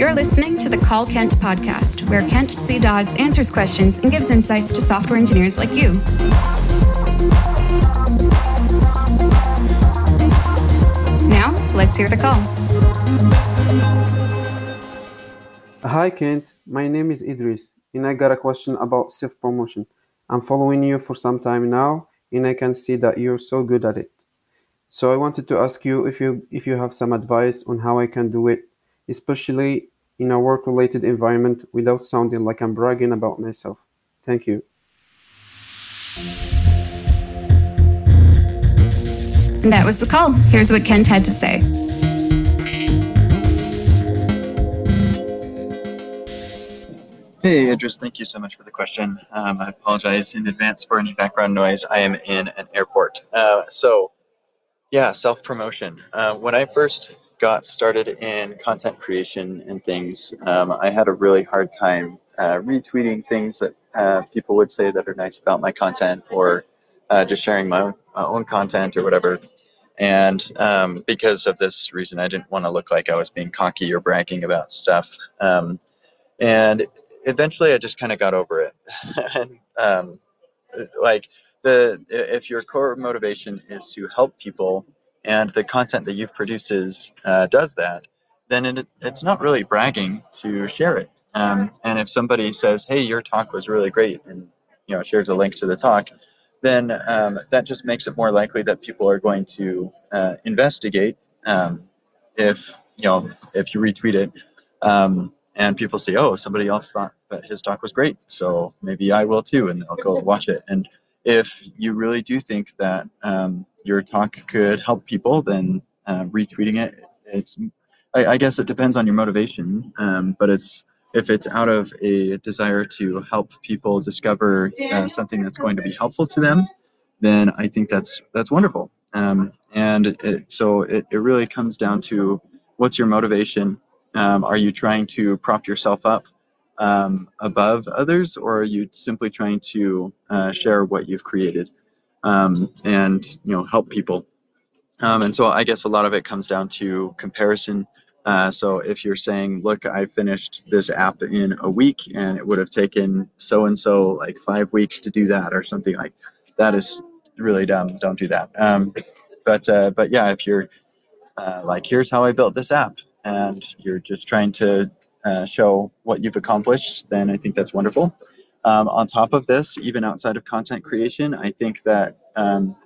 You're listening to the Call Kent podcast, where Kent C. Dodds answers questions and gives insights to software engineers like you. Now, let's hear the call. Hi Kent, my name is Idris, and I got a question about self promotion. I'm following you for some time now, and I can see that you're so good at it. So I wanted to ask you if you if you have some advice on how I can do it, especially in a work-related environment without sounding like I'm bragging about myself. Thank you. And that was the call. Here's what Kent had to say. Hey, Idris, thank you so much for the question. Um, I apologize in advance for any background noise. I am in an airport. Uh, so, yeah, self promotion. Uh, when I first got started in content creation and things, um, I had a really hard time uh, retweeting things that uh, people would say that are nice about my content or uh, just sharing my own, my own content or whatever. And um, because of this reason, I didn't want to look like I was being cocky or bragging about stuff. Um, and eventually I just kind of got over it. and um, like the if your core motivation is to help people and the content that you've uh, does that, then it, it's not really bragging to share it. Um, and if somebody says, "Hey, your talk was really great," and you know shares a link to the talk, then um, that just makes it more likely that people are going to uh, investigate. Um, if you know if you retweet it, um, and people say, "Oh, somebody else thought that his talk was great, so maybe I will too," and they'll go watch it. And if you really do think that um, your talk could help people, then uh, retweeting it, it's I, I, guess it depends on your motivation, um, but it's if it's out of a desire to help people discover uh, something that's going to be helpful to them, then I think that's that's wonderful. Um, and it, so it, it really comes down to what's your motivation um, are you trying to prop yourself up um, above others, or are you simply trying to uh, share what you've created um, and you know help people? Um, and so I guess a lot of it comes down to comparison. Uh, so if you're saying, "Look, I finished this app in a week, and it would have taken so and so like five weeks to do that," or something like that, is really dumb. Don't do that. Um, but uh, but yeah, if you're uh, like, "Here's how I built this app," and you're just trying to uh, show what you've accomplished, then I think that's wonderful. Um, on top of this, even outside of content creation, I think that um,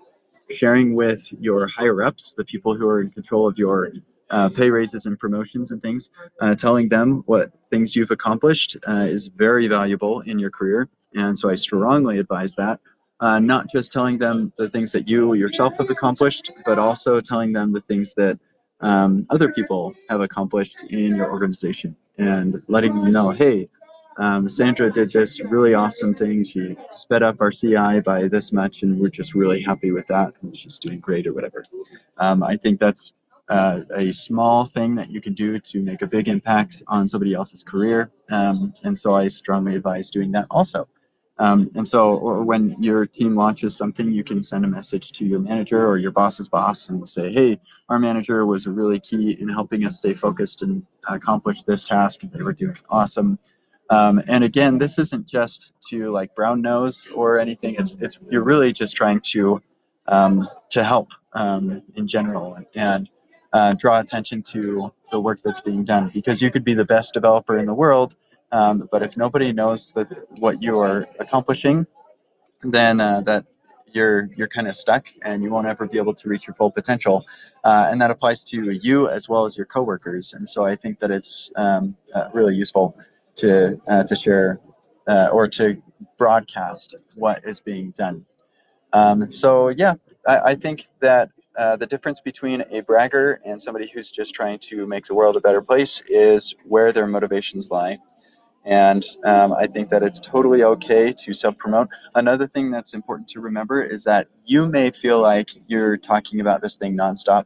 sharing with your higher ups, the people who are in control of your uh, pay raises and promotions and things, uh, telling them what things you've accomplished uh, is very valuable in your career. And so I strongly advise that. Uh, not just telling them the things that you yourself have accomplished, but also telling them the things that um, other people have accomplished in your organization and letting them know, hey, um, Sandra did this really awesome thing. She sped up our CI by this much, and we're just really happy with that. And she's doing great, or whatever. Um, I think that's uh, a small thing that you can do to make a big impact on somebody else's career. Um, and so I strongly advise doing that also. Um, and so when your team launches something, you can send a message to your manager or your boss's boss and say, hey, our manager was really key in helping us stay focused and accomplish this task. They were doing awesome. Um, and again, this isn't just to like brown nose or anything. It's, it's you're really just trying to um, to help um, in general and uh, draw attention to the work that's being done because you could be the best developer in the world um, but if nobody knows that what you are accomplishing, then uh, that you're you're kind of stuck and you won't ever be able to reach your full potential. Uh, and that applies to you as well as your coworkers. And so I think that it's um, uh, really useful to uh, to share uh, or to broadcast what is being done. Um, so yeah, I, I think that uh, the difference between a bragger and somebody who's just trying to make the world a better place is where their motivations lie. And um, I think that it's totally okay to self promote. Another thing that's important to remember is that you may feel like you're talking about this thing nonstop,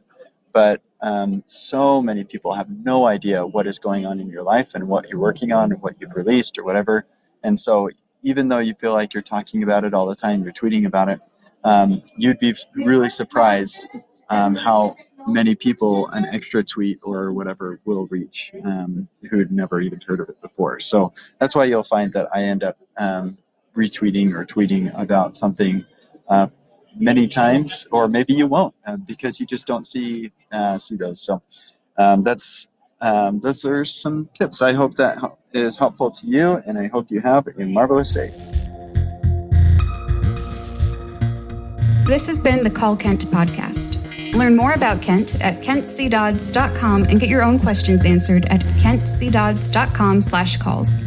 but um, so many people have no idea what is going on in your life and what you're working on and what you've released or whatever. And so, even though you feel like you're talking about it all the time, you're tweeting about it, um, you'd be really surprised um, how many people an extra tweet or whatever will reach um, who'd never even heard of it before. So that's why you'll find that I end up um, retweeting or tweeting about something uh, many times, or maybe you won't uh, because you just don't see uh, see those. So um, that's um, those are some tips. I hope that is helpful to you, and I hope you have a marvelous day. This has been the Call Kent podcast. Learn more about Kent at kentcdodds.com and get your own questions answered at kentcdodds.com slash calls.